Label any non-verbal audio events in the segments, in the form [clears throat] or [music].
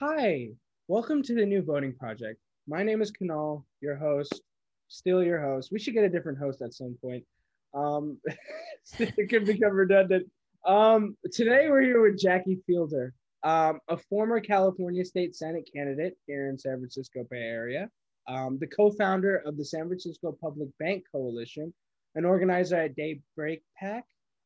Hi, welcome to the new voting project. My name is Kunal, your host, still your host. We should get a different host at some point. Um, [laughs] it could become redundant. Um, today we're here with Jackie Fielder, um, a former California State Senate candidate here in San Francisco Bay Area, um, the co-founder of the San Francisco Public Bank Coalition, an organizer at Daybreak PAC,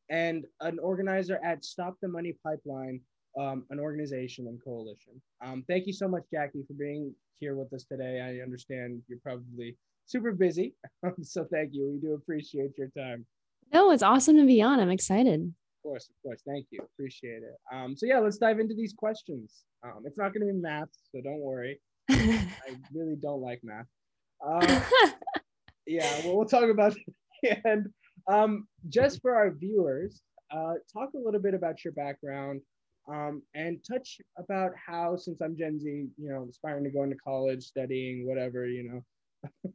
and an organizer at Stop the Money Pipeline, um, an organization and coalition. Um, thank you so much, Jackie, for being here with us today. I understand you're probably super busy, [laughs] so thank you. We do appreciate your time. No, it's awesome to be on. I'm excited. Of course, of course. Thank you. Appreciate it. Um, so yeah, let's dive into these questions. Um, it's not going to be math, so don't worry. [laughs] I really don't like math. Um, [laughs] yeah, well, we'll talk about it and um, just for our viewers, uh, talk a little bit about your background um, and touch about how, since I'm Gen Z, you know, aspiring to go into college, studying, whatever, you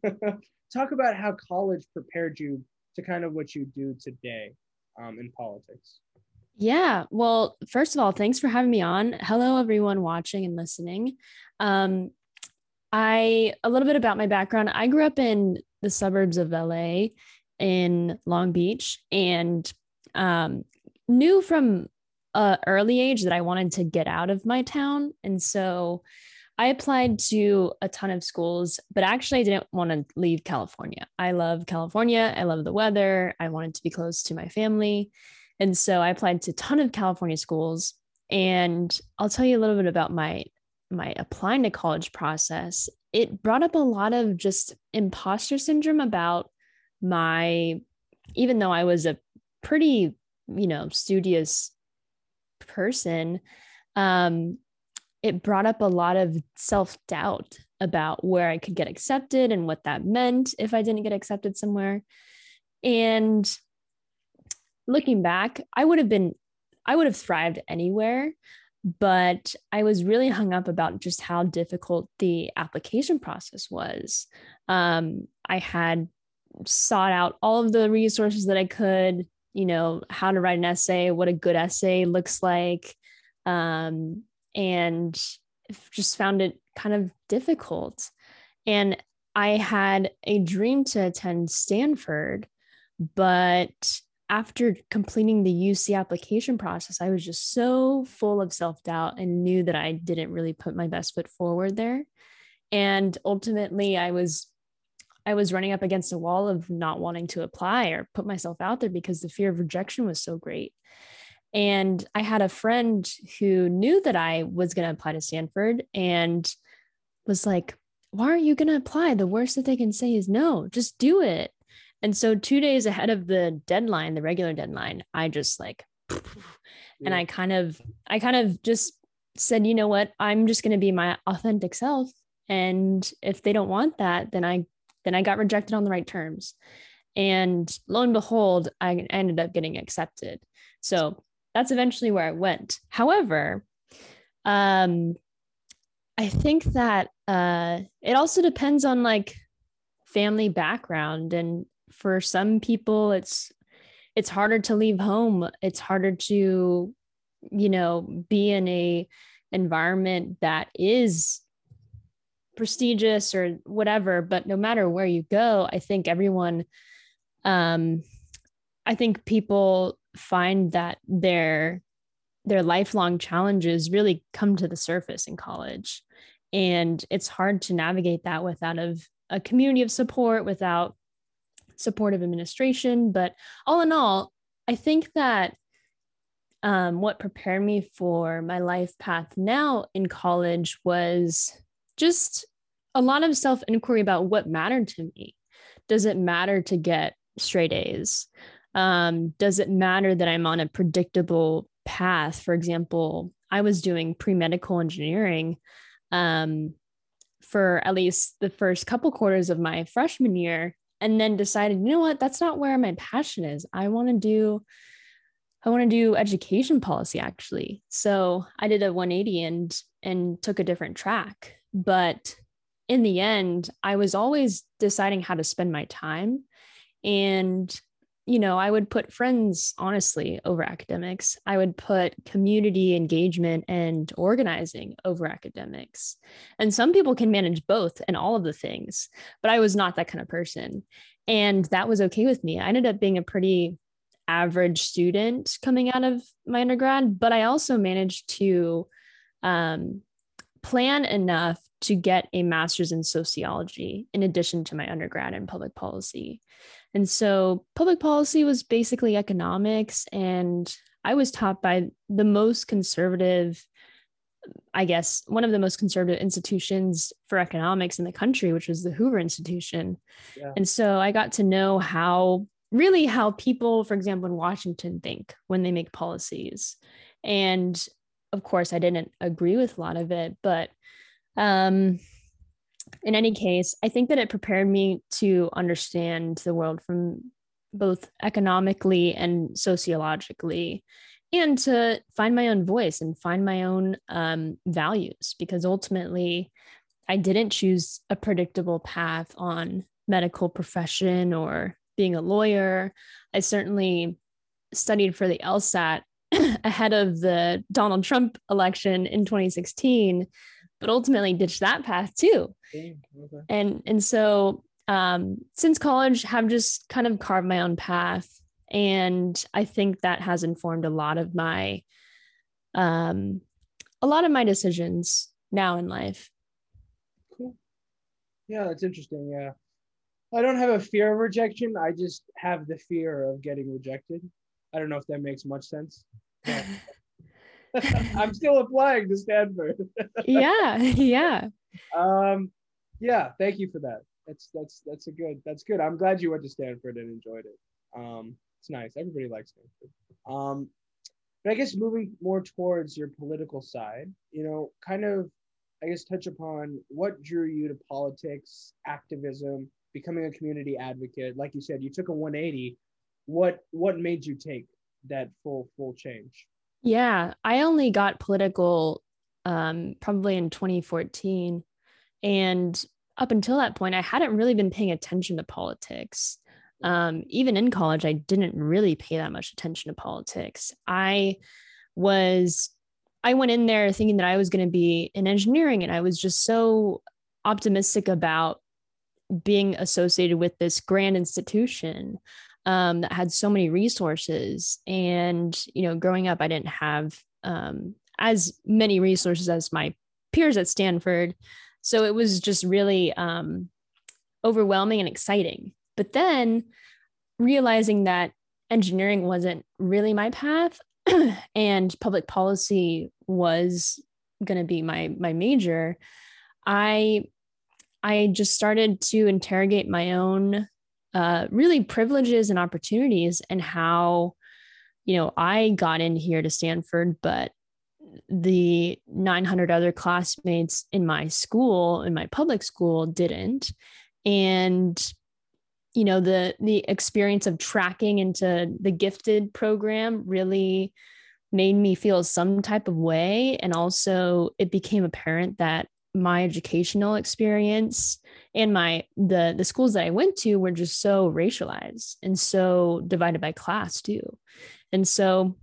know, [laughs] talk about how college prepared you to kind of what you do today um, in politics. Yeah. Well, first of all, thanks for having me on. Hello, everyone watching and listening. Um, I, a little bit about my background. I grew up in the suburbs of LA in Long Beach and um, knew from early age that I wanted to get out of my town. And so I applied to a ton of schools, but actually I didn't want to leave California. I love California. I love the weather. I wanted to be close to my family. And so I applied to a ton of California schools. And I'll tell you a little bit about my my applying to college process. It brought up a lot of just imposter syndrome about my even though I was a pretty, you know, studious person, um, it brought up a lot of self doubt about where I could get accepted and what that meant if I didn't get accepted somewhere. And looking back, I would have been, I would have thrived anywhere, but I was really hung up about just how difficult the application process was. Um, I had sought out all of the resources that I could, you know, how to write an essay, what a good essay looks like, um, and just found it kind of difficult. And I had a dream to attend Stanford, but after completing the UC application process, I was just so full of self doubt and knew that I didn't really put my best foot forward there. And ultimately, I was I was running up against a wall of not wanting to apply or put myself out there because the fear of rejection was so great. And I had a friend who knew that I was going to apply to Stanford and was like, Why aren't you going to apply? The worst that they can say is no, just do it. And so, two days ahead of the deadline, the regular deadline, I just like, [laughs] and I kind of, I kind of just said, you know what? I'm just going to be my authentic self. And if they don't want that, then I then I got rejected on the right terms. And lo and behold, I ended up getting accepted. So that's eventually where I went. However, um, I think that uh, it also depends on like family background, and for some people, it's it's harder to leave home. It's harder to, you know, be in a environment that is prestigious or whatever but no matter where you go i think everyone um i think people find that their their lifelong challenges really come to the surface in college. And it's hard to navigate that without a, a community of support without supportive administration. But all in all i think that um, what prepared me for my life path now in college was just a lot of self inquiry about what mattered to me. Does it matter to get straight A's? Um, does it matter that I'm on a predictable path? For example, I was doing pre medical engineering um, for at least the first couple quarters of my freshman year, and then decided, you know what, that's not where my passion is. I want to do I want to do education policy actually. So I did a 180 and and took a different track. But in the end, I was always deciding how to spend my time. And you know, I would put friends honestly over academics. I would put community engagement and organizing over academics. And some people can manage both and all of the things, but I was not that kind of person. And that was okay with me. I ended up being a pretty average student coming out of my undergrad, but I also managed to um, plan enough to get a master's in sociology in addition to my undergrad in public policy. And so public policy was basically economics. And I was taught by the most conservative, I guess, one of the most conservative institutions for economics in the country, which was the Hoover Institution. Yeah. And so I got to know how really how people, for example, in Washington think when they make policies. And of course, I didn't agree with a lot of it, but um, in any case, I think that it prepared me to understand the world from both economically and sociologically and to find my own voice and find my own um, values because ultimately i didn't choose a predictable path on medical profession or being a lawyer. I certainly studied for the lsat [laughs] ahead of the donald trump election in 2016 but ultimately ditched that path too. Okay. And and so um, since college, have just kind of carved my own path, and I think that has informed a lot of my um, a lot of my decisions now in life. Cool. Yeah, that's interesting. Yeah. I don't have a fear of rejection. I just have the fear of getting rejected. I don't know if that makes much sense. [laughs] [laughs] I'm still applying to Stanford. [laughs] yeah, yeah. Um, yeah. Thank you for that. That's that's that's a good. That's good. I'm glad you went to Stanford and enjoyed it. Um, it's nice. Everybody likes Stanford. Um, but I guess moving more towards your political side, you know, kind of, I guess, touch upon what drew you to politics, activism, becoming a community advocate. Like you said, you took a 180. What what made you take that full full change? Yeah, I only got political um, probably in 2014. And up until that point, I hadn't really been paying attention to politics. Um, even in college, I didn't really pay that much attention to politics. I was, I went in there thinking that I was going to be in engineering, and I was just so optimistic about being associated with this grand institution um, that had so many resources. And, you know, growing up, I didn't have um, as many resources as my peers at Stanford. So it was just really um, overwhelming and exciting. But then realizing that engineering wasn't really my path [clears throat] and public policy was going to be my my major i i just started to interrogate my own uh, really privileges and opportunities and how you know i got in here to stanford but the 900 other classmates in my school in my public school didn't. And you know the the experience of tracking into the gifted program really made me feel some type of way. And also it became apparent that my educational experience and my the the schools that I went to were just so racialized and so divided by class too. And so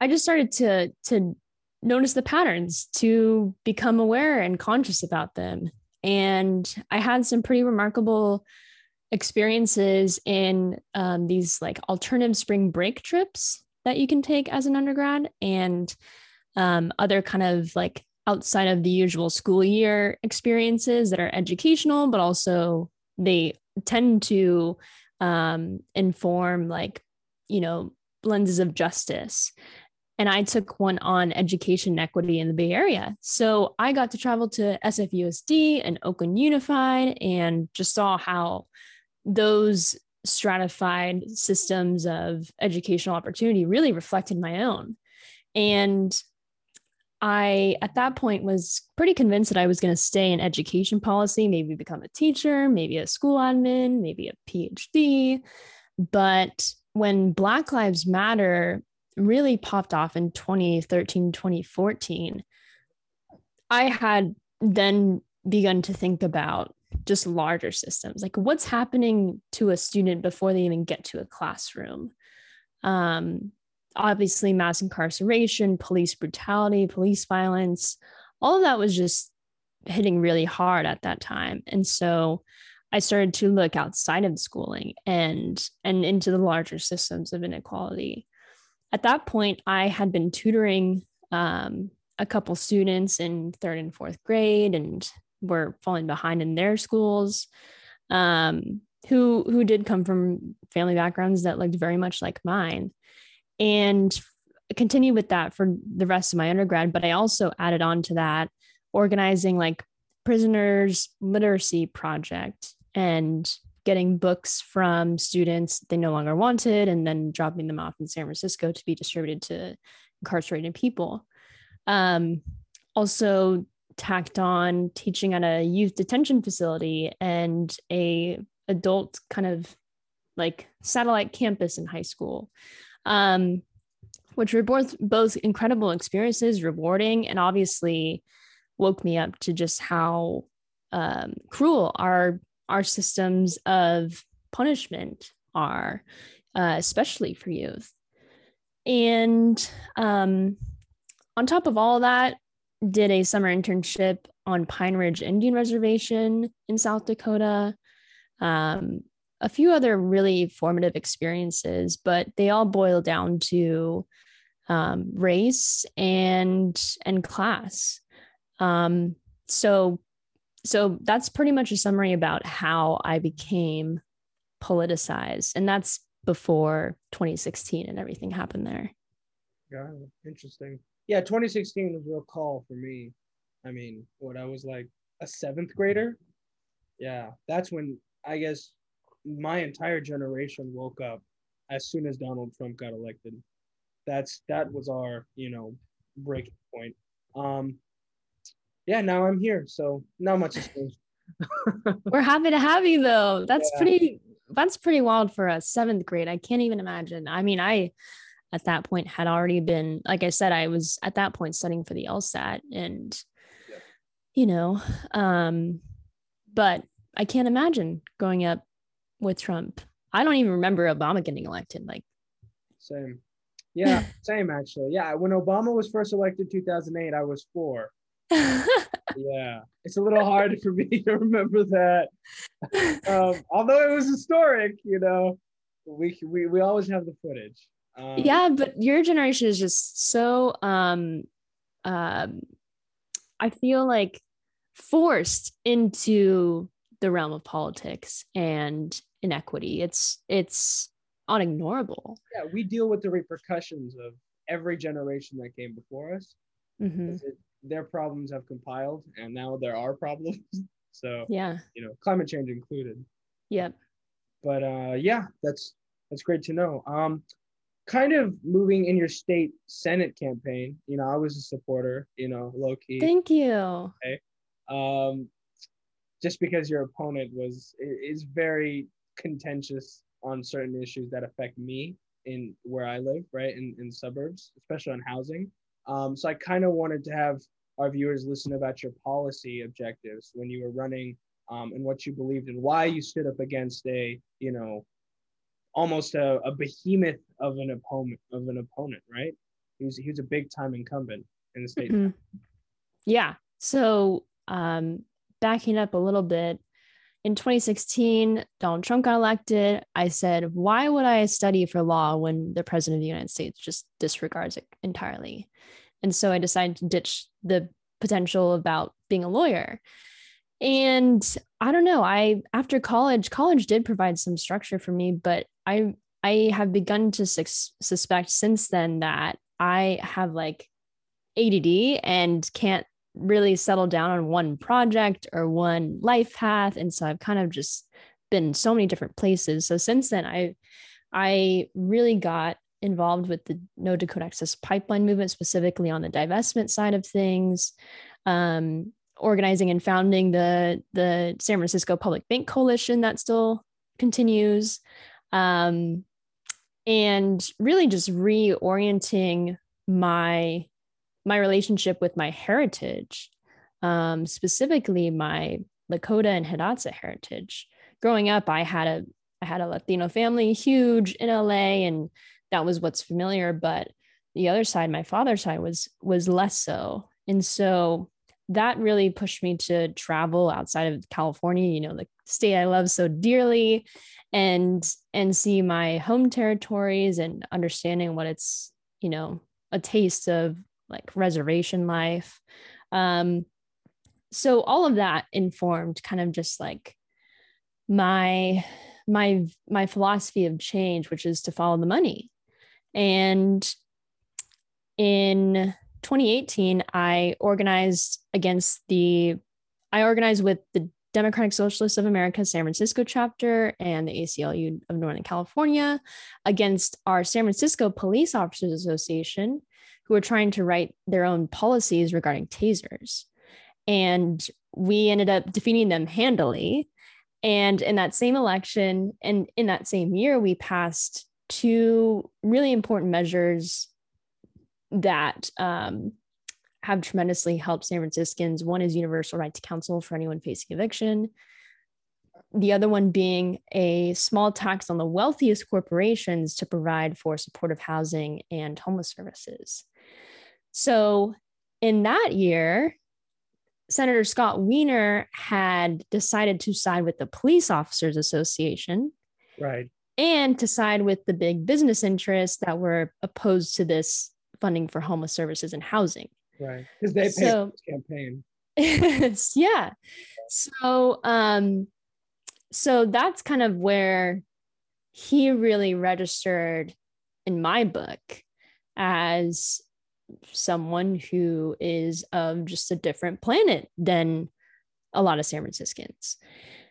I just started to to notice the patterns, to become aware and conscious about them. And I had some pretty remarkable experiences in um, these like alternative spring break trips that you can take as an undergrad and um, other kind of like outside of the usual school year experiences that are educational, but also they tend to um, inform like, you know, lenses of justice. And I took one on education equity in the Bay Area. So I got to travel to SFUSD and Oakland Unified and just saw how those stratified systems of educational opportunity really reflected my own. And I, at that point, was pretty convinced that I was going to stay in education policy, maybe become a teacher, maybe a school admin, maybe a PhD. But when Black Lives Matter really popped off in 2013, 2014, I had then begun to think about just larger systems like what's happening to a student before they even get to a classroom um, obviously mass incarceration police brutality police violence all of that was just hitting really hard at that time. And so i started to look outside of schooling and and into the larger systems of inequality. At that point i had been tutoring um, a couple students in third and fourth grade and were falling behind in their schools um, who who did come from family backgrounds that looked very much like mine and continue with that for the rest of my undergrad but i also added on to that organizing like prisoners literacy project and getting books from students they no longer wanted and then dropping them off in san francisco to be distributed to incarcerated people. Um, also tacked on teaching at a youth detention facility and a adult kind of like satellite campus in high school um, which were both both incredible experiences rewarding and obviously woke me up to just how um, cruel our our systems of punishment are uh, especially for youth and um, on top of all that, did a summer internship on Pine Ridge Indian Reservation in South Dakota. Um, a few other really formative experiences, but they all boil down to um, race and and class. Um, so so that's pretty much a summary about how I became politicized, and that's before 2016 and everything happened there. Yeah, interesting yeah, 2016 was a real call for me. I mean, what I was like a seventh grader. Yeah, that's when I guess my entire generation woke up as soon as Donald Trump got elected. That's that was our, you know, breaking point. Um yeah, now I'm here, so not much has changed. [laughs] We're happy to have you though. That's yeah. pretty that's pretty wild for a Seventh grade. I can't even imagine. I mean, I at that point had already been like i said i was at that point studying for the lsat and yeah. you know um but i can't imagine growing up with trump. I don't even remember obama getting elected like. Same. Yeah [laughs] same actually. Yeah when obama was first elected 2008 i was four. [laughs] Yeah it's a little hard for me [laughs] to remember that. Um, although it was historic you know we, we we always have the footage. Um, yeah, but your generation is just so um um I feel like forced into the realm of politics and inequity. It's it's unignorable. Yeah, we deal with the repercussions of every generation that came before us. Mm-hmm. It, their problems have compiled, and now there are problems. [laughs] so yeah, you know, climate change included. Yep. But uh, yeah, that's that's great to know. Um, kind of moving in your state senate campaign you know i was a supporter you know low key thank you okay um just because your opponent was is very contentious on certain issues that affect me in where i live right in, in suburbs especially on housing um so i kind of wanted to have our viewers listen about your policy objectives when you were running um, and what you believed and why you stood up against a you know almost a, a behemoth of an opponent of an opponent, right? He was he was a big time incumbent in the state. Mm-hmm. Yeah. So um, backing up a little bit, in 2016, Donald Trump got elected. I said, why would I study for law when the president of the United States just disregards it entirely? And so I decided to ditch the potential about being a lawyer. And I don't know, I after college, college did provide some structure for me, but I I have begun to su- suspect since then that I have like ADD and can't really settled down on one project or one life path and so I've kind of just been so many different places. So since then I I really got involved with the No Dakota Access Pipeline movement specifically on the divestment side of things. Um, organizing and founding the the San Francisco Public Bank Coalition that still continues um, and really just reorienting my my relationship with my heritage um, specifically my Lakota and Hidatsa heritage. Growing up, I had a I had a Latino family, huge in LA, and that was what's familiar. But the other side, my father's side, was was less so. And so that really pushed me to travel outside of California, you know, the state I love so dearly, and and see my home territories and understanding what it's, you know, a taste of like reservation life. Um, so all of that informed kind of just like my my my philosophy of change, which is to follow the money. And in 2018, I organized against the, I organized with the Democratic Socialists of America San Francisco chapter and the ACLU of Northern California against our San Francisco Police Officers Association, who were trying to write their own policies regarding tasers. And we ended up defeating them handily. And in that same election and in that same year, we passed two really important measures that um, have tremendously helped San Franciscans. One is universal right to counsel for anyone facing eviction. The other one being a small tax on the wealthiest corporations to provide for supportive housing and homeless services. So, in that year, Senator Scott Wiener had decided to side with the Police Officers Association. Right. And to side with the big business interests that were opposed to this funding for homeless services and housing. Right. Because they pay so, campaign. [laughs] yeah. So um so that's kind of where he really registered in my book as someone who is of just a different planet than a lot of San Franciscans.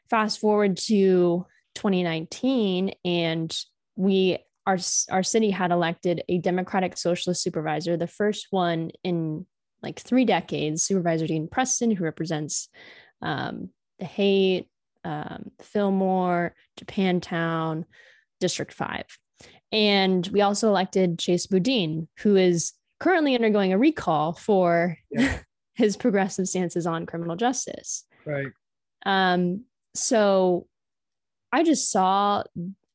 Fast forward to 2019, and we our our city had elected a Democratic Socialist supervisor, the first one in like three decades. Supervisor Dean Preston, who represents um, the Haight, um, Fillmore, Japantown, District Five, and we also elected Chesa Boudin, who is currently undergoing a recall for yeah. [laughs] his progressive stances on criminal justice. Right. Um, so I just saw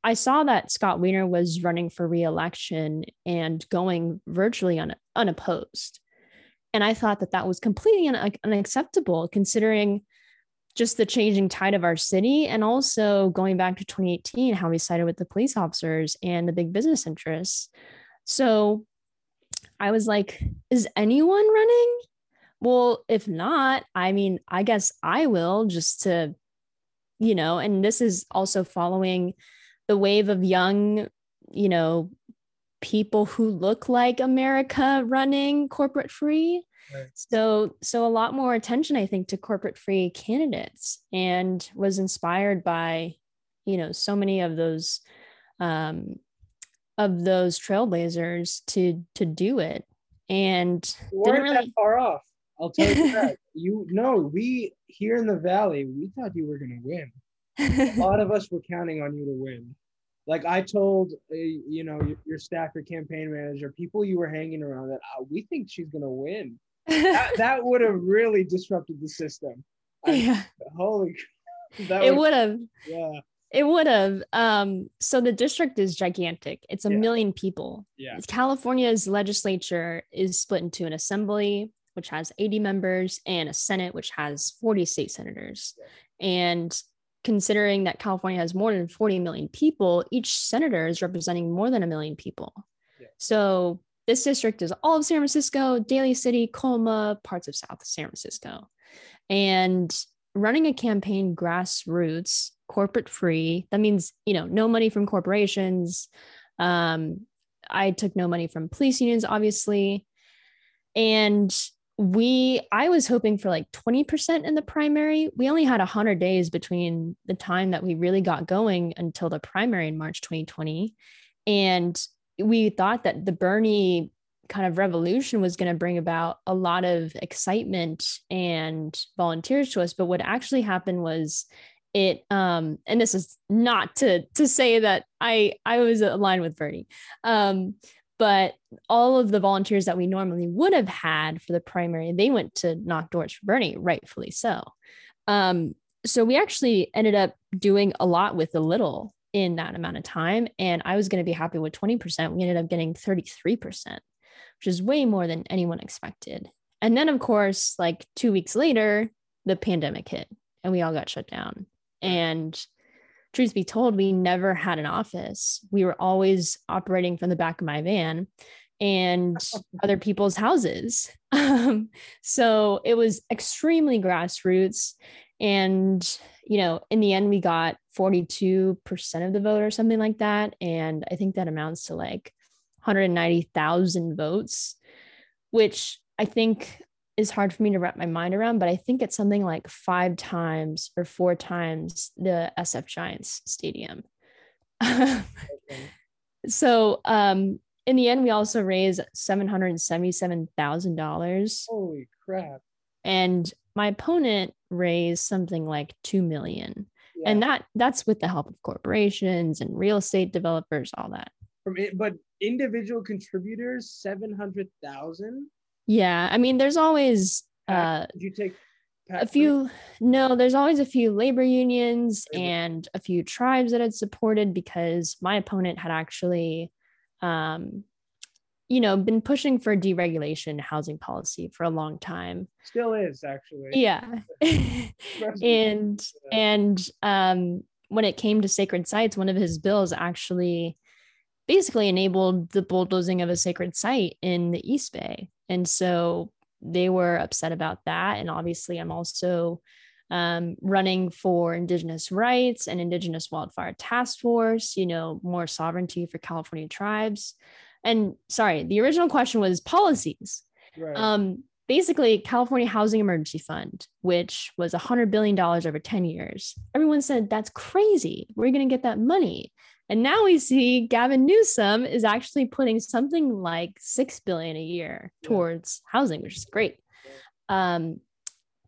I saw that Scott Wiener was running for reelection and going virtually un, unopposed. And I thought that that was completely un, unacceptable considering just the changing tide of our city and also going back to 2018 how we sided with the police officers and the big business interests. So I was like, is anyone running? Well, if not, I mean, I guess I will just to, you know, and this is also following the wave of young, you know, people who look like America running corporate free. Right. So, so a lot more attention, I think, to corporate free candidates, and was inspired by, you know, so many of those um, of those trailblazers to to do it. And you weren't really... that far off? I'll tell you [laughs] that. You know we here in the valley we thought you were going to win. A [laughs] lot of us were counting on you to win. Like i told uh, you know your, your, staff your campaign manager people you were hanging around that uh, we think she's going to win. That, [laughs] that would have really disrupted the system. Yeah. I, holy it would have. Yeah it would have. Um, so the district is gigantic. It's a yeah. million people. Yeah. California's legislature is split into an assembly, which has 80 members, and a Senate, which has 40 state senators. Yeah. And considering that California has more than 40 million people, each senator is representing more than a million people. Yeah. So this district is all of San Francisco, Daly City, Colma, parts of South San Francisco. And running a campaign grassroots corporate free. That means, you know, no money from corporations. Um, I took no money from police unions, obviously. And we, I was hoping for like 20% in the primary. We only had 100 days between the time that we really got going until the primary in March 2020. And we thought that the Bernie kind of revolution was going to bring about a lot of excitement and volunteers to us. But what actually happened was it um and this is not to to say that i i was aligned with bernie um but all of the volunteers that we normally would have had for the primary they went to knock doors for bernie rightfully so um so we actually ended up doing a lot with a little in that amount of time. And I was going to be happy with 20%. We ended up getting 33%, which is way more than anyone expected. And then, of course, like two weeks later, the pandemic hit and we all got shut down. And truth be told, we never had an office. We were always operating from the back of my van and [laughs] other people's houses. Um, so it was extremely grassroots. And, you know, in the end, we got 42% of the vote or something like that. And I think that amounts to like 190,000 votes, which I think is hard for me to wrap my mind around, but I think it's something like five times or four times the SF Giants stadium. [laughs] so um, in the end, we also raised $777,000. Holy crap. And my opponent raised something like 2 million. Yeah. And that that's with the help of corporations and real estate developers, all that. From it, but individual contributors, 700,000? Yeah, I mean, there's always. Uh, Did you take a few? No, there's always a few labor unions and a few tribes that had supported because my opponent had actually, um, you know, been pushing for deregulation housing policy for a long time. Still is actually. Yeah, [laughs] [laughs] and and um, when it came to sacred sites, one of his bills actually basically enabled the bulldozing of a sacred site in the East Bay. And so they were upset about that. And obviously, I'm also um, running for Indigenous rights and Indigenous Wildfire Task Force, you know, more sovereignty for California tribes. And sorry, the original question was policies. Right. Um, basically, California Housing Emergency Fund, which was $100 billion over 10 years. Everyone said, that's crazy. Where are you going to get that money? And now we see Gavin Newsom is actually putting something like six billion a year towards housing, which is great. Um,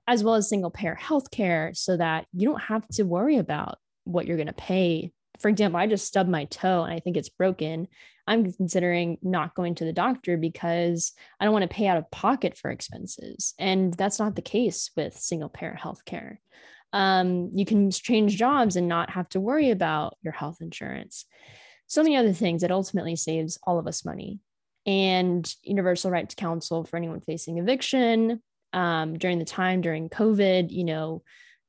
as well as single payer healthcare, so that you don't have to worry about what you're going to pay. For example, I just stubbed my toe and I think it's broken. I'm considering not going to the doctor because I don't want to pay out of pocket for expenses. And that's not the case with single payer healthcare um, you can change jobs and not have to worry about your health insurance. So many other things that ultimately saves all of us money. And universal right to counsel for anyone facing eviction um, during the time during COVID, you know,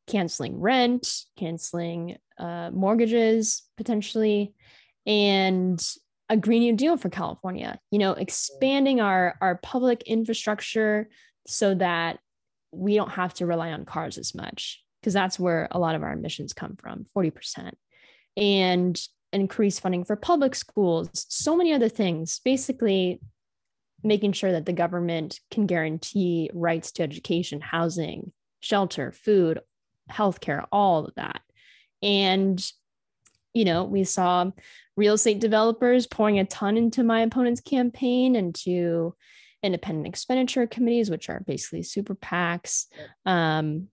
canceling rent, canceling uh, mortgages potentially, and a Green New Deal for California, you know, expanding our, our public infrastructure so that we don't have to rely on cars as much because that's where a lot of our emissions come from 40% and increase funding for public schools so many other things basically making sure that the government can guarantee rights to education housing shelter food healthcare all of that. And you know we saw real estate developers pouring a ton into my opponent's campaign and to independent expenditure committees which are basically super pacs. Um,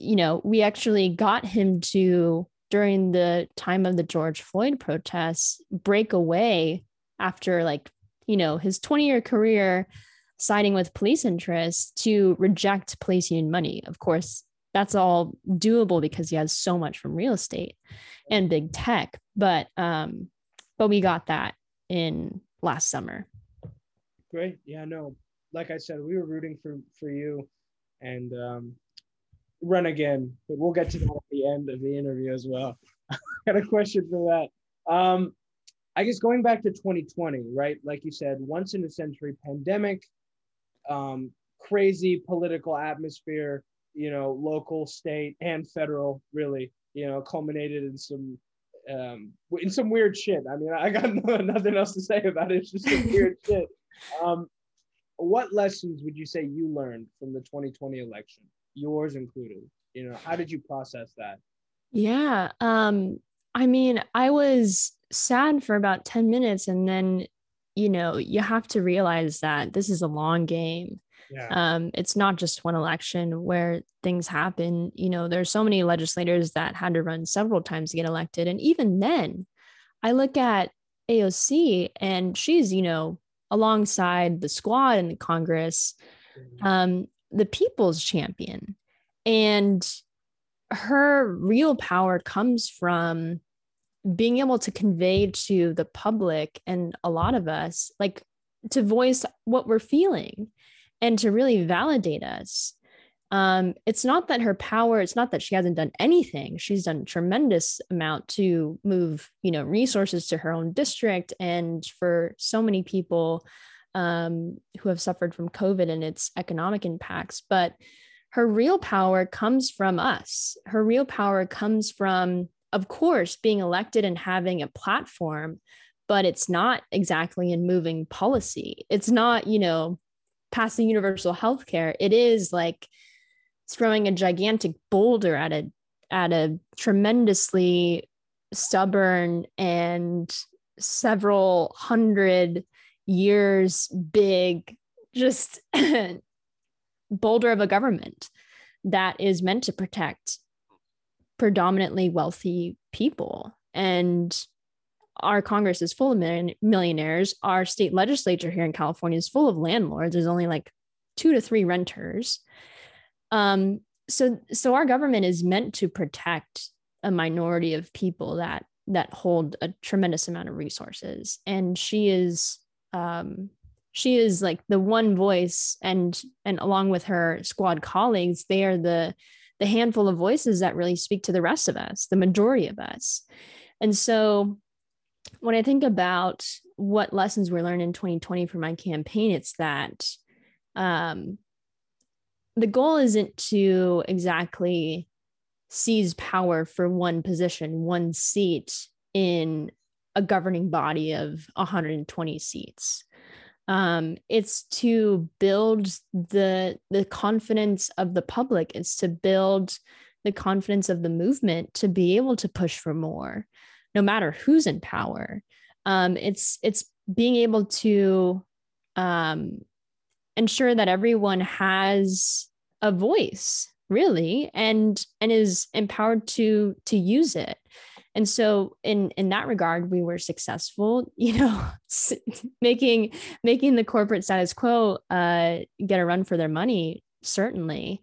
you know, we actually got him to, during the time of the George Floyd protests, break away after like, you know, his 20 year career siding with police interests to reject police union money. Of course, that's all doable because he has so much from real estate and big tech. But um, but we got that in last summer. Great. Yeah, no. Like I said, we were rooting for for you and um run again, but we'll get to that at the end of the interview as well. [laughs] got a question for that. Um, I guess going back to 2020, right? Like you said, once in a century pandemic, um, crazy political atmosphere, you know, local, state, and federal, really, you know, culminated in some um, in some weird shit. I mean, I got [laughs] nothing else to say about it. It's just some weird shit. Um, what lessons would you say you learned from the 2020 election? Yours included? You know how did you process that? Yeah um i mean i was sad for about 10 minutes and then you know you have to realize that this is a long game. Yeah. um it's not just one election where things happen. You know there's so many legislators that had to run several times to get elected and even then i look at aoc and she's you know alongside the squad in the congress. Mm-hmm. um the people's champion. And her real power comes from being able to convey to the public and a lot of us like to voice what we're feeling and to really validate us. Um, it's not that her power it's not that she hasn't done anything. She's done tremendous amount to move you know resources to her own district and for so many people um, who have suffered from covid and its economic impacts but her real power comes from us. Her real power comes from of course being elected and having a platform but it's not exactly in moving policy. It's not you know passing universal health care. It is like throwing a gigantic boulder at a at a tremendously stubborn and several hundred years big just [laughs] boulder of a government that is meant to protect predominantly wealthy people. And our congress is full of millionaires. Our state legislature here in california is full of landlords. There's only like two to three renters. Um, so so our government is meant to protect a minority of people that that hold a tremendous amount of resources. And she is um, she is like the one voice and and along with her squad colleagues they are the the handful of voices that really speak to the rest of us the majority of us. And so when i think about what lessons we learned in 2020 for my campaign it's that um, the goal isn't to exactly seize power for one position, one seat in a governing body of 120 seats. Um, it's to build the the confidence of the public. It's to build the confidence of the movement to be able to push for more, no matter who's in power. Um, it's it's being able to um, ensure that everyone has a voice really and and is empowered to to use it and so in in that regard we were successful [laughs] you know making making the corporate status quo uh get a run for their money certainly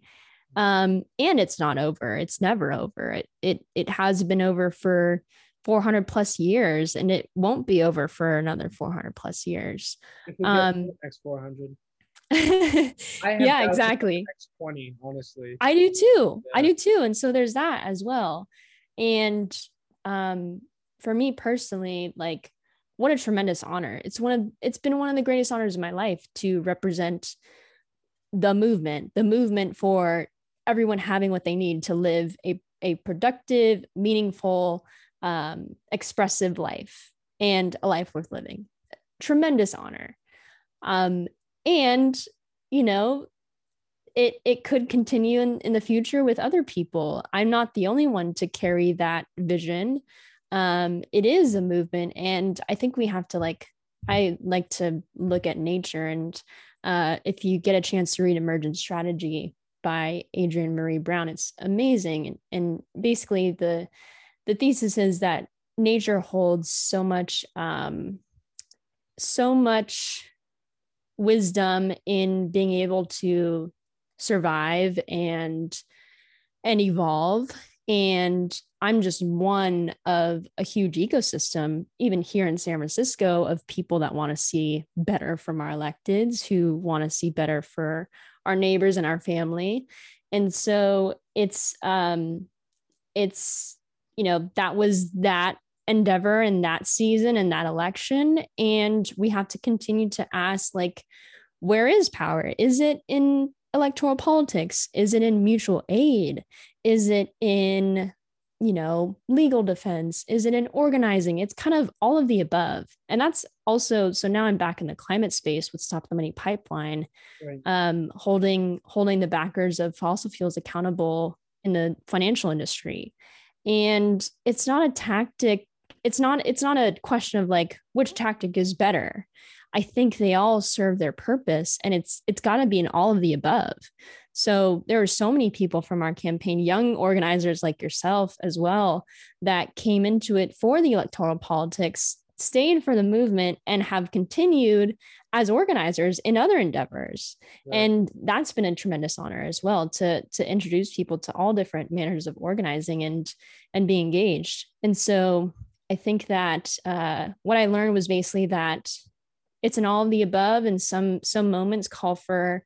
um and it's not over it's never over it it it has been over for 400 plus years and it won't be over for another 400 plus years um x 400 [laughs] yeah, exactly. Twenty, honestly. I do too. Yeah. I do too, and so there's that as well. And um, for me personally, like, what a tremendous honor! It's one of it's been one of the greatest honors of my life to represent the movement, the movement for everyone having what they need to live a a productive, meaningful, um, expressive life and a life worth living. Tremendous honor. Um, and you know it it could continue in, in the future with other people. I'm not the only one to carry that vision. Um it is a movement and i think we have to like i like to look at nature and uh if you get a chance to read emergent strategy by adrienne maree brown it's amazing. And, and basically the the thesis is that nature holds so much um so much wisdom in being able to survive and and evolve. And i'm just one of a huge ecosystem even here in san francisco of people that want to see better from our electeds who want to see better for our neighbors and our family. And so it's um it's you know that was that endeavor in that season and that election. And we have to continue to ask like where is power? Is it in electoral politics? Is it in mutual aid? Is it in you know legal defense? Is it in organizing? It's kind of all of the above. And that's also so now i'm back in the climate space with stop the money pipeline right. um, holding holding the backers of fossil fuels accountable in the financial industry. And it's not a tactic it's not it's not a question of like which tactic is better i think they all serve their purpose and it's it's got to be in all of the above. So there are so many people from our campaign young organizers like yourself as well that came into it for the electoral politics stayed for the movement and have continued as organizers in other endeavors. Right. and that's been a tremendous honor as well to to introduce people to all different manners of organizing and and be engaged. And so i think that uh, what i learned was basically that it's an all of the above and some some moments call for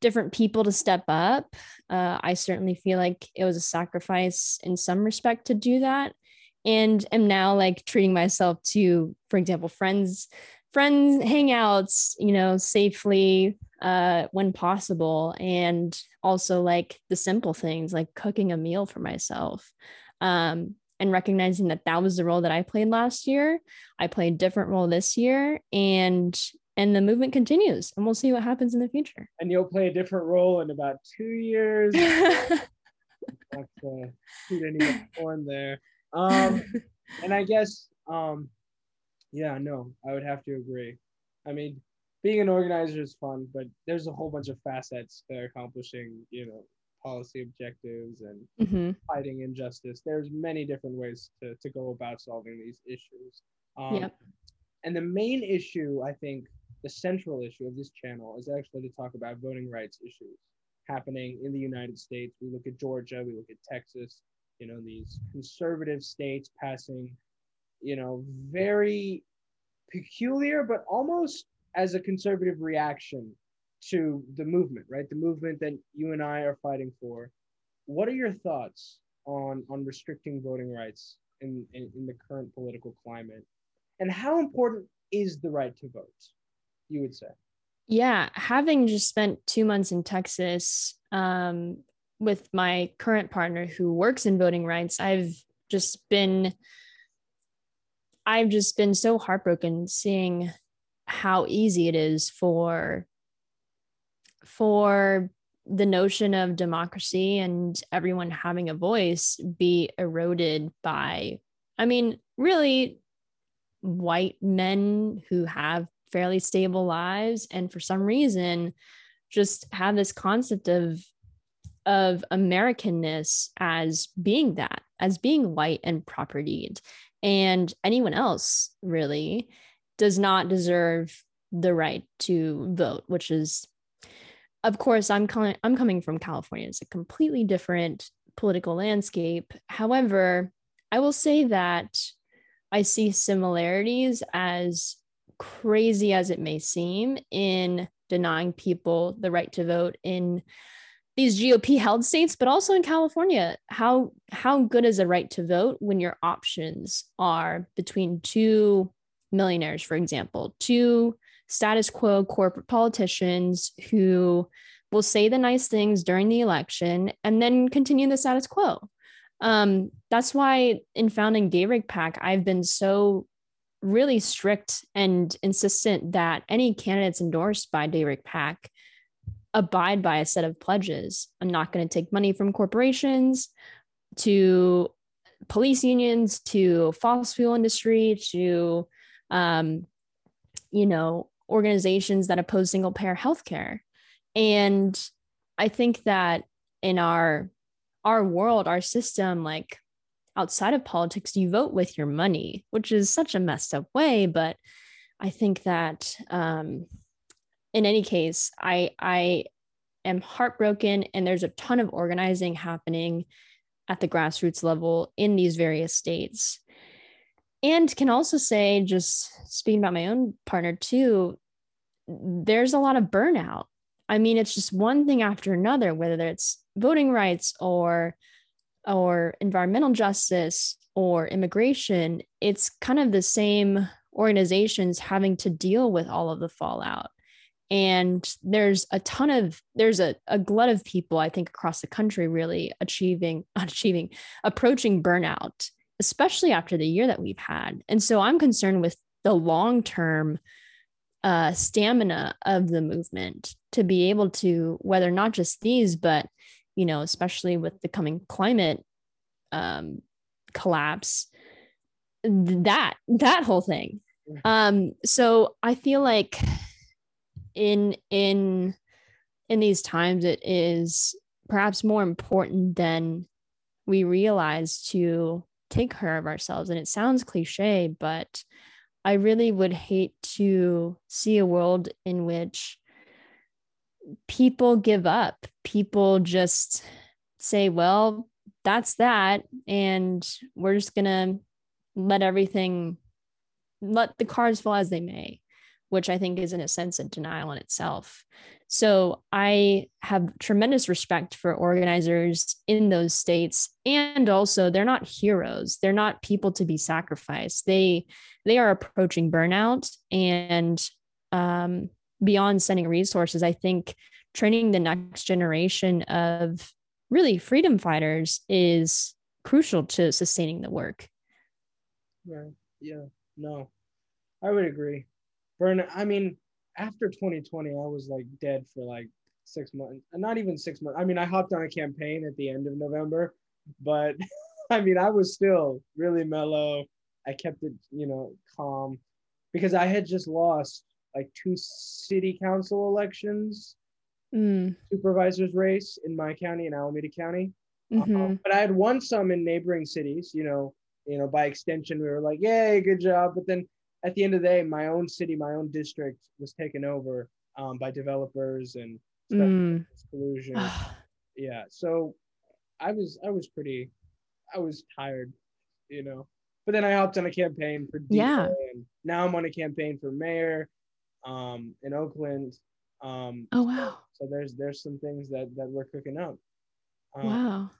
different people to step up. Uh, i certainly feel like it was a sacrifice in some respect to do that and am now like treating myself to for example friends friends hangouts you know safely uh when possible and also like the simple things like cooking a meal for myself. Um and recognizing that that was the role that I played last year. I played a different role this year and and the movement continues and we'll see what happens in the future. And you'll play a different role in about 2 years. Not to shoot any porn there. Um [laughs] and I guess um yeah, no, I would have to agree. I mean, being an organizer is fun, but there's a whole bunch of facets to accomplishing, you know, policy objectives and mm-hmm. fighting injustice. There's many different ways to, to go about solving these issues. Um, yep. And the main issue, I think, the central issue of this channel is actually to talk about voting rights issues happening in the United States. We look at Georgia, we look at Texas, you know, these conservative states passing you know, very peculiar, but almost as a conservative reaction to the movement, right? The movement that you and I are fighting for. What are your thoughts on on restricting voting rights in, in, in the current political climate? And how important is the right to vote, you would say? Yeah, having just spent two months in Texas um, with my current partner who works in voting rights, I've just been I've just been so heartbroken seeing how easy it is for for the notion of democracy and everyone having a voice be eroded by I mean really white men who have fairly stable lives and for some reason just have this concept of of Americanness as being that, as being white and propertied. And anyone else really does not deserve the right to vote which is of course i'm coming i'm coming from california it's a completely different political landscape however i will say that i see similarities as crazy as it may seem in denying people the right to vote in these GOP held states, but also in California. How how good is a right to vote when your options are between two millionaires, for example, two status quo corporate politicians who will say the nice things during the election and then continue the status quo. Um, that's why in founding Daybreak PAC, I've been so really strict and insistent that any candidates endorsed by Daybreak PAC abide by a set of pledges. I'm not going to take money from corporations to police unions to fossil fuel industry to um, you know organizations that oppose single payer healthcare and i think that in our our world our system like outside of politics you vote with your money which is such a messed up way but i think that um, in any case, I I am heartbroken and there's a ton of organizing happening at the grassroots level in these various states. And can also say, just speaking about my own partner too, there's a lot of burnout. I mean, it's just one thing after another, whether it's voting rights or or environmental justice or immigration, it's kind of the same organizations having to deal with all of the fallout and there's a ton of there's a, a glut of people i think across the country really achieving [laughs] achieving approaching burnout especially after the year that we've had. And so i'm concerned with the long term uh, stamina of the movement to be able to weather not just these but you know especially with the coming climate um, collapse that that whole thing. Um so i feel like in in in these times it is perhaps more important than we realize to take care of ourselves and it sounds cliche but I really would hate to see a world in which people give up. People just say, well, that's that. And we're just going to let everything, let the cards fall as they may, which I think is, in a sense, a denial in itself. So I have tremendous respect for organizers in those states. And also they're not heroes. They're not people to be sacrificed. They they are approaching burnout and um, beyond sending resources, I think training the next generation of really freedom fighters is crucial to sustaining the work. Right. Yeah. No, I would agree. Burn. I mean, after 2020, I was like dead for like six months, not even six months. I mean, I hopped on a campaign at the end of November, but [laughs] I mean, I was still really mellow. I kept it, you know, calm because I had just lost like two city council elections, mm. supervisors race in my county in Alameda County. Mm-hmm. Um, but I had won some in neighboring cities, you know, you know, by extension, we were like, yay, good job. But then at the end of the day, my own city, my own district was taken over um, by developers and mm. collusion. [sighs] yeah. So I was, I was pretty, I was tired, you know, but then I hopped on a campaign for DA yeah. and now I'm on a campaign for mayor um, in Oakland. Um, oh wow! So, so, there's there's some things that that we're cooking up. Um, wow.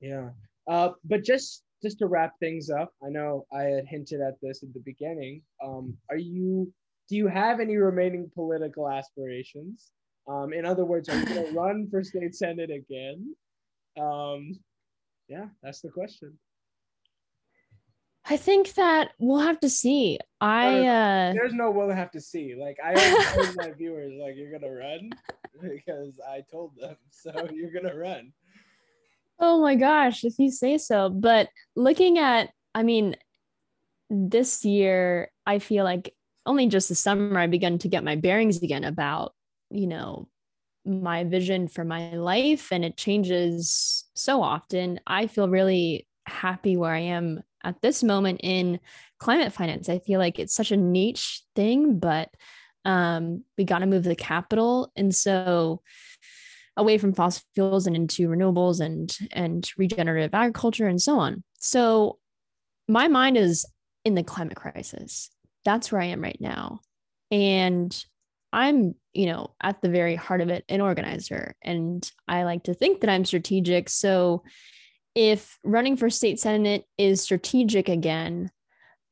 Yeah. Uh, but just just to wrap things up, I know I had hinted at this at the beginning. Um, are you do you have any remaining political aspirations? Um, in other words, are you going [laughs] to run for state senate again? Um, yeah, that's the question. I think that we'll have to see. I uh there's no we'll have to see. Like I told my [laughs] viewers, like you're gonna run [laughs] because I told them, so you're gonna run. Oh my gosh, if you say so. But looking at, I mean, this year, I feel like only just this summer I began to get my bearings again about, you know, my vision for my life and it changes so often. I feel really happy where I am at this moment in climate finance. I feel like it's such a niche thing, but um, we got to move the capital. And so, away from fossil fuels and into renewables and and regenerative agriculture and so on. So my mind is in the climate crisis. That's where I am right now. And I'm, you know, at the very heart of it, an organizer. And I like to think that I'm strategic. So if running for state senate is strategic again,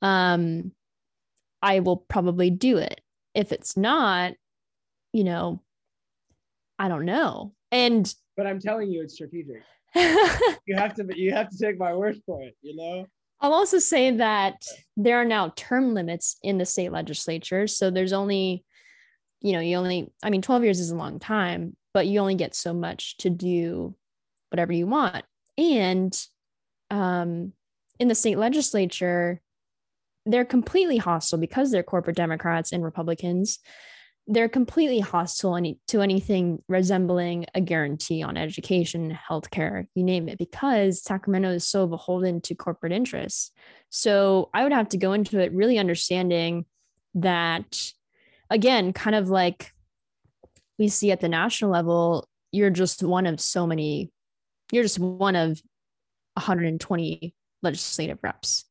um, I will probably do it. If it's not, you know, I don't know. And but I'm telling you, it's strategic. [laughs] you have to you have to take my word for it. You know. I'll also say that there are now term limits in the state legislature. So there's only, you know, you only, I mean, 12 years is a long time, but you only get so much to do whatever you want. And um, in the state legislature, they're completely hostile because they're corporate Democrats and Republicans. They're completely hostile any, to anything resembling a guarantee on education, healthcare, you name it, because Sacramento is so beholden to corporate interests. So I would have to go into it really understanding that, again, kind of like we see at the national level, you're just one of so many you're just one of 120 legislative reps.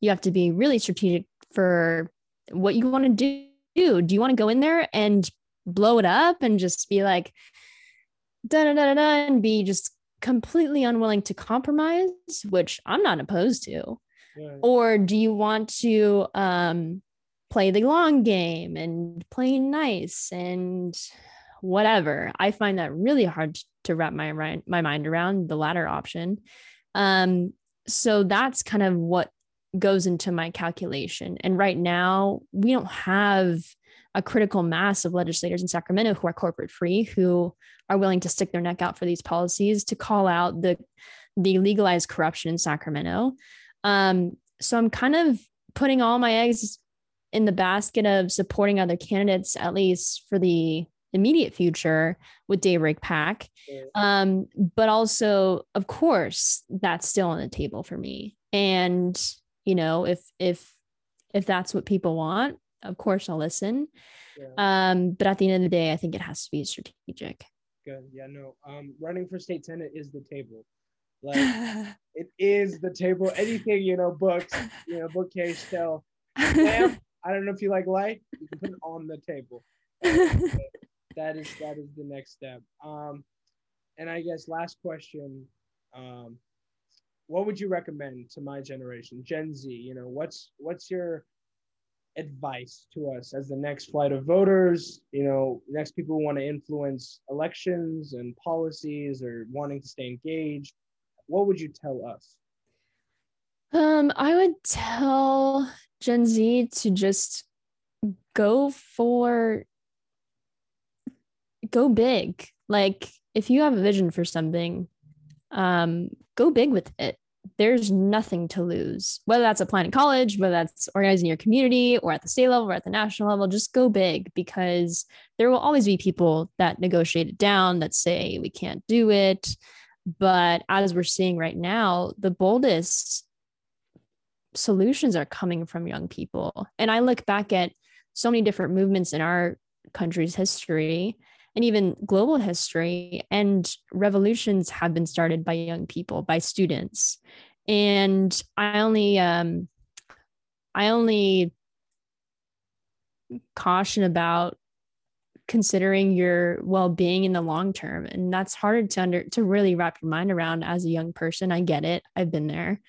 You have to be really strategic for what you want to do. Do Do you want to go in there and blow it up and just be like, da da da da, and be just completely unwilling to compromise, which I'm not opposed to? Or do you want to um, play the long game and play nice and whatever? I find that really hard to wrap my my mind around the latter option. Um, so that's kind of what goes into my calculation. And right now, we don't have a critical mass of legislators in Sacramento who are corporate free, who are willing to stick their neck out for these policies to call out the the legalized corruption in Sacramento. Um, so I'm kind of putting all my eggs in the basket of supporting other candidates, at least for the immediate future with Daybreak PAC. Um, but also, of course, that's still on the table for me. And, you know, if if if that's what people want, of course I'll listen. Yeah. Um, but at the end of the day, I think it has to be strategic. Good. Yeah, no. Um, running for state senate is the table. Like [laughs] it is the table. Anything, you know, books, you know, bookcase, still. Lamp, [laughs] I don't know if you like light, you can put it on the table. [laughs] that is that is the next step. Um, and I guess last question, um, what would you recommend to my generation, Gen Z? You know, what's what's your advice to us as the next flight of voters? You know, next people who want to influence elections and policies or wanting to stay engaged. What would you tell us? Um, I would tell Gen Z to just go for go big. Like if you have a vision for something, um, go big with it. There's nothing to lose. Whether that's applying to college, whether that's organizing your community or at the state level or at the national level, just go big because there will always be people that negotiate it down that say we can't do it. But as we're seeing right now, the boldest solutions are coming from young people. And I look back at so many different movements in our country's history and even global history and revolutions have been started by young people by students. And i only um i only caution about considering your well-being in the long term. And that's harder to under to really wrap your mind around as a young person. I get it. I've been there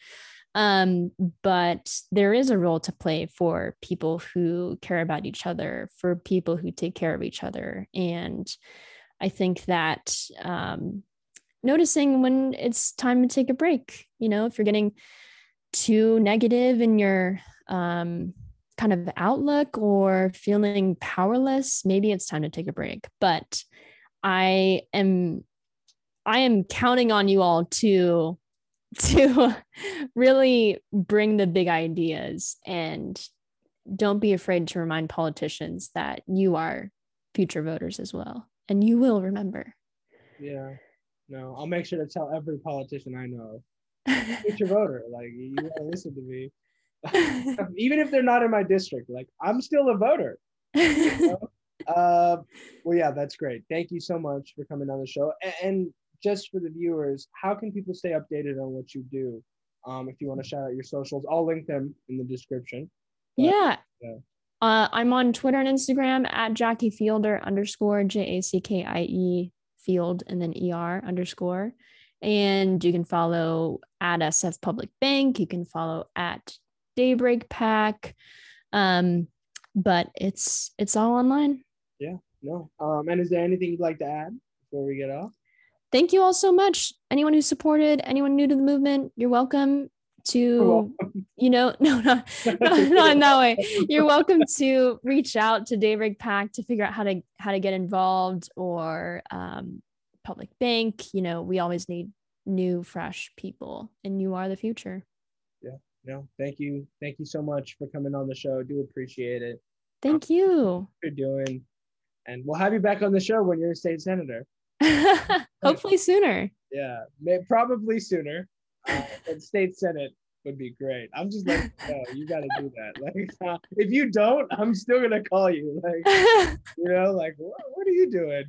um, but there is a role to play for people who care about each other, for people who take care of each other. And I think that um, noticing when it's time to take a break, you know, if you're getting too negative in your um, kind of outlook or feeling powerless, maybe it's time to take a break. But I am I am counting on you all to to [laughs] really bring the big ideas and don't be afraid to remind politicians that you are future voters as well and you will remember. Yeah no i'll make sure to tell every politician i know. [laughs] Future voter like you gotta listen to me. [laughs] Even if they're not in my district like i'm still a voter. You know? uh, well yeah that's great. Thank you so much for coming on the show. And, and just for the viewers, how can people stay updated on what you do? Um, if you want to shout out your socials, I'll link them in the description. But, yeah. yeah. Uh, I'm on Twitter and Instagram at Jackie Fielder underscore J A C K I E Field and then ER underscore. And you can follow at SF Public Bank. You can follow at Daybreak PAC. Um, but it's it's all online. Yeah, no. Um, and is there anything you'd like to add before we get off? Thank you all so much. Anyone who supported, anyone new to the movement, you're welcome to, you know, [laughs] no, not, no, [laughs] not in that way. You're welcome to reach out to Daybreak PAC to figure out how to how to get involved or um, Public Bank. You know, we always need new, fresh people, and you are the future. Yeah. No, thank you. Thank you so much for coming on the show. Do appreciate it. Thank you. You're doing, and we'll have you back on the show when you're a state senator. [laughs] Hopefully sooner. Yeah, may, probably sooner. Uh, but state senate would be great. I'm just like, no, you got to do that. [laughs] Like, uh, if you don't, I'm still gonna call you. Like, [laughs] you know, like, what, what are you doing?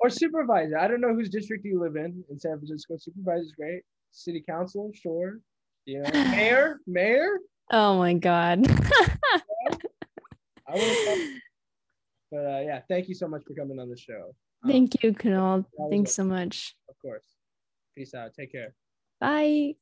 or supervisor. I don't know whose district you live in in San Francisco. Supervisor is great. City council, sure. You know, mayor, mayor. Oh my god. I but uh, yeah, thank you so much for coming on the show. Um, Thank you, Kunal. Thanks so much. Of course. Peace out. Take care. Bye.